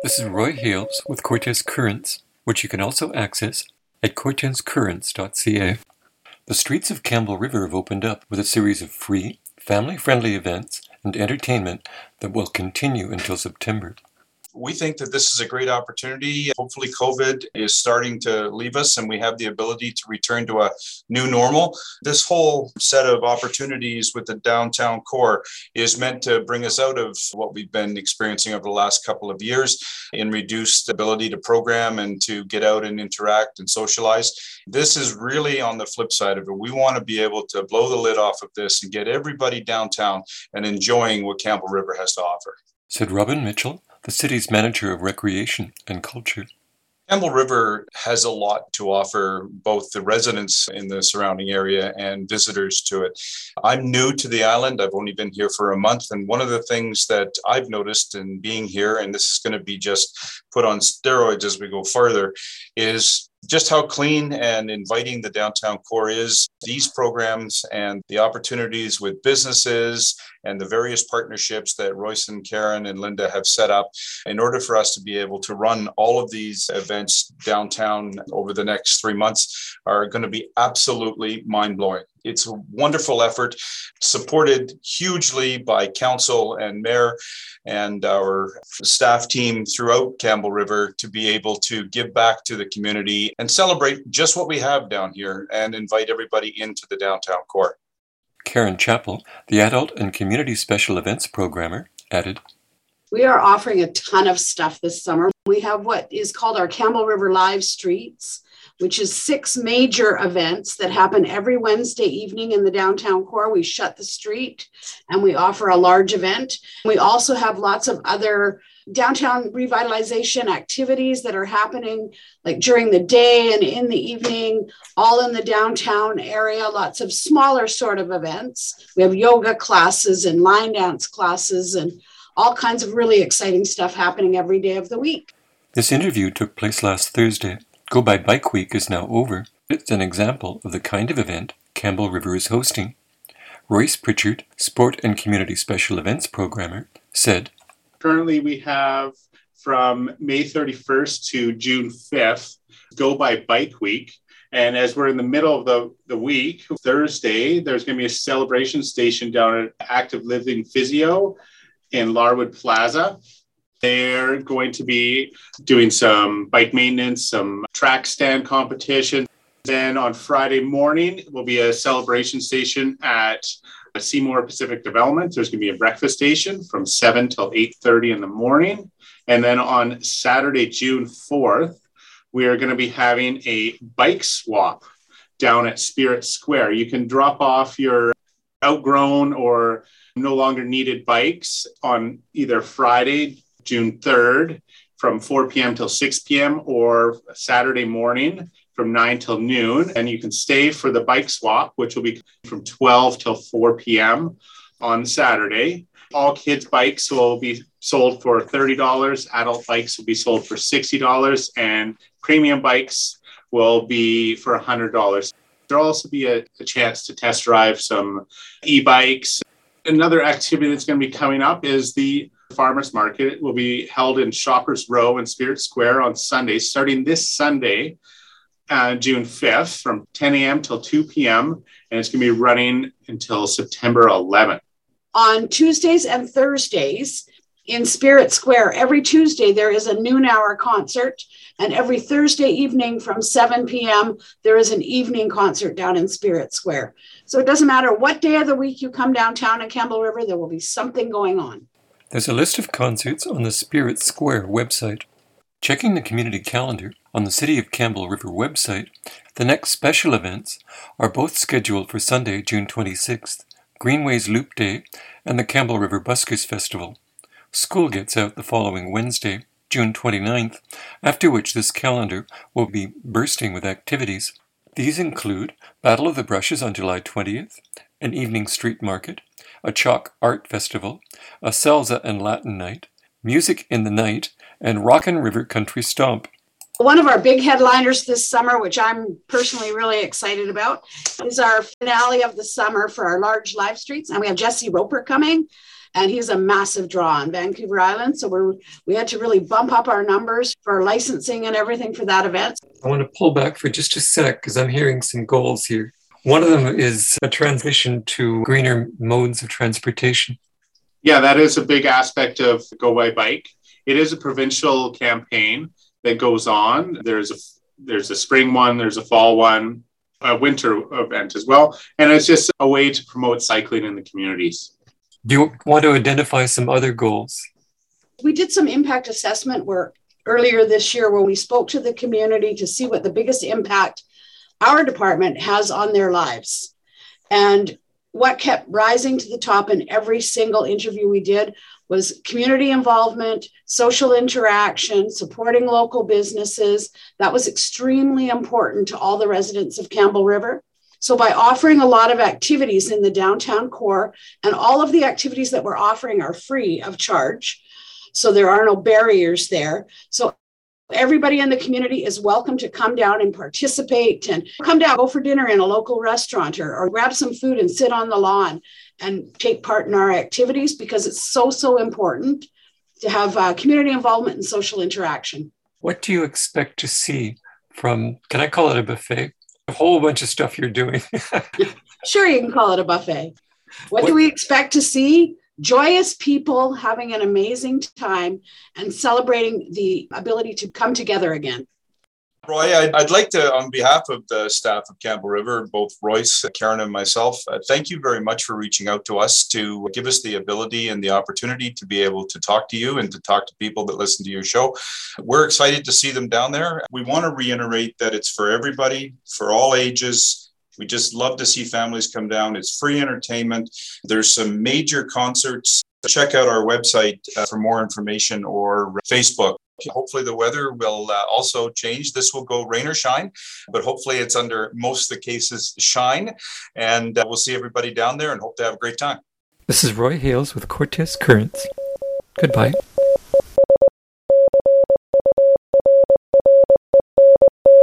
This is Roy Hales with Cortes Currents, which you can also access at cortescurrents.ca. The streets of Campbell River have opened up with a series of free, family friendly events and entertainment that will continue until September we think that this is a great opportunity. Hopefully, COVID is starting to leave us and we have the ability to return to a new normal. This whole set of opportunities with the downtown core is meant to bring us out of what we've been experiencing over the last couple of years in reduced ability to program and to get out and interact and socialize. This is really on the flip side of it. We want to be able to blow the lid off of this and get everybody downtown and enjoying what Campbell River has to offer. Said Robin Mitchell, the city's manager of recreation and culture. Campbell River has a lot to offer both the residents in the surrounding area and visitors to it. I'm new to the island. I've only been here for a month. And one of the things that I've noticed in being here, and this is going to be just put on steroids as we go further, is just how clean and inviting the downtown core is. These programs and the opportunities with businesses and the various partnerships that Royce and Karen and Linda have set up in order for us to be able to run all of these events downtown over the next three months are going to be absolutely mind blowing. It's a wonderful effort, supported hugely by council and mayor and our staff team throughout Campbell River to be able to give back to the community and celebrate just what we have down here and invite everybody into the downtown core. Karen Chappell, the Adult and Community Special Events Programmer, added We are offering a ton of stuff this summer. We have what is called our Campbell River Live Streets which is six major events that happen every Wednesday evening in the downtown core. We shut the street and we offer a large event. We also have lots of other downtown revitalization activities that are happening like during the day and in the evening, all in the downtown area, lots of smaller sort of events. We have yoga classes and line dance classes and all kinds of really exciting stuff happening every day of the week. This interview took place last Thursday. Go By Bike Week is now over. It's an example of the kind of event Campbell River is hosting. Royce Pritchard, Sport and Community Special Events Programmer, said Currently, we have from May 31st to June 5th, Go By Bike Week. And as we're in the middle of the, the week, Thursday, there's going to be a celebration station down at Active Living Physio in Larwood Plaza. They're going to be doing some bike maintenance, some track stand competition. Then on Friday morning will be a celebration station at Seymour Pacific Development. There's going to be a breakfast station from 7 till 8:30 in the morning. And then on Saturday, June 4th, we are going to be having a bike swap down at Spirit Square. You can drop off your outgrown or no longer needed bikes on either Friday, June 3rd from 4 p.m. till 6 p.m. or Saturday morning from 9 till noon. And you can stay for the bike swap, which will be from 12 till 4 p.m. on Saturday. All kids' bikes will be sold for $30. Adult bikes will be sold for $60. And premium bikes will be for $100. There'll also be a, a chance to test drive some e bikes. Another activity that's going to be coming up is the farmers market will be held in Shoppers Row and Spirit Square on Sunday, starting this Sunday, uh, June 5th, from 10 a.m. till 2 p.m. And it's going to be running until September 11th. On Tuesdays and Thursdays in Spirit Square, every Tuesday there is a noon hour concert. And every Thursday evening from 7 p.m., there is an evening concert down in Spirit Square. So it doesn't matter what day of the week you come downtown in Campbell River, there will be something going on. There's a list of concerts on the Spirit Square website. Checking the community calendar on the City of Campbell River website, the next special events are both scheduled for Sunday, June 26th, Greenways Loop Day, and the Campbell River Buskers Festival. School gets out the following Wednesday, June 29th, after which this calendar will be bursting with activities. These include Battle of the Brushes on July 20th, an evening street market, a chalk art festival, a salsa and Latin night, music in the night, and rock and River Country Stomp. One of our big headliners this summer, which I'm personally really excited about, is our finale of the summer for our large live streets. And we have Jesse Roper coming. And he's a massive draw on Vancouver Island. So we're we had to really bump up our numbers for licensing and everything for that event. I want to pull back for just a sec because I'm hearing some goals here. One of them is a transition to greener modes of transportation. Yeah, that is a big aspect of Go by Bike. It is a provincial campaign that goes on. There's a there's a spring one, there's a fall one, a winter event as well, and it's just a way to promote cycling in the communities. Do you want to identify some other goals? We did some impact assessment work earlier this year where we spoke to the community to see what the biggest impact our department has on their lives. And what kept rising to the top in every single interview we did was community involvement, social interaction, supporting local businesses. That was extremely important to all the residents of Campbell River. So, by offering a lot of activities in the downtown core, and all of the activities that we're offering are free of charge, so there are no barriers there. So, everybody in the community is welcome to come down and participate and come down, go for dinner in a local restaurant or, or grab some food and sit on the lawn and take part in our activities because it's so, so important to have uh, community involvement and social interaction. What do you expect to see from, can I call it a buffet? A whole bunch of stuff you're doing. sure, you can call it a buffet. What, what do we expect to see? joyous people having an amazing time and celebrating the ability to come together again. Roy, I'd, like to, on behalf of the staff of Campbell River, both Royce, Karen, and myself, uh, thank you very much for reaching out to us to give us the ability and the opportunity to be able to talk to you and to talk to people that listen to your show. We're excited to see them down there. We want to reiterate that it's for everybody, for all ages we just love to see families come down. It's free entertainment. There's some major concerts. Check out our website uh, for more information or Facebook. Hopefully, the weather will uh, also change. This will go rain or shine, but hopefully, it's under most of the cases shine. And uh, we'll see everybody down there and hope to have a great time. This is Roy Hales with Cortes Currents. Goodbye.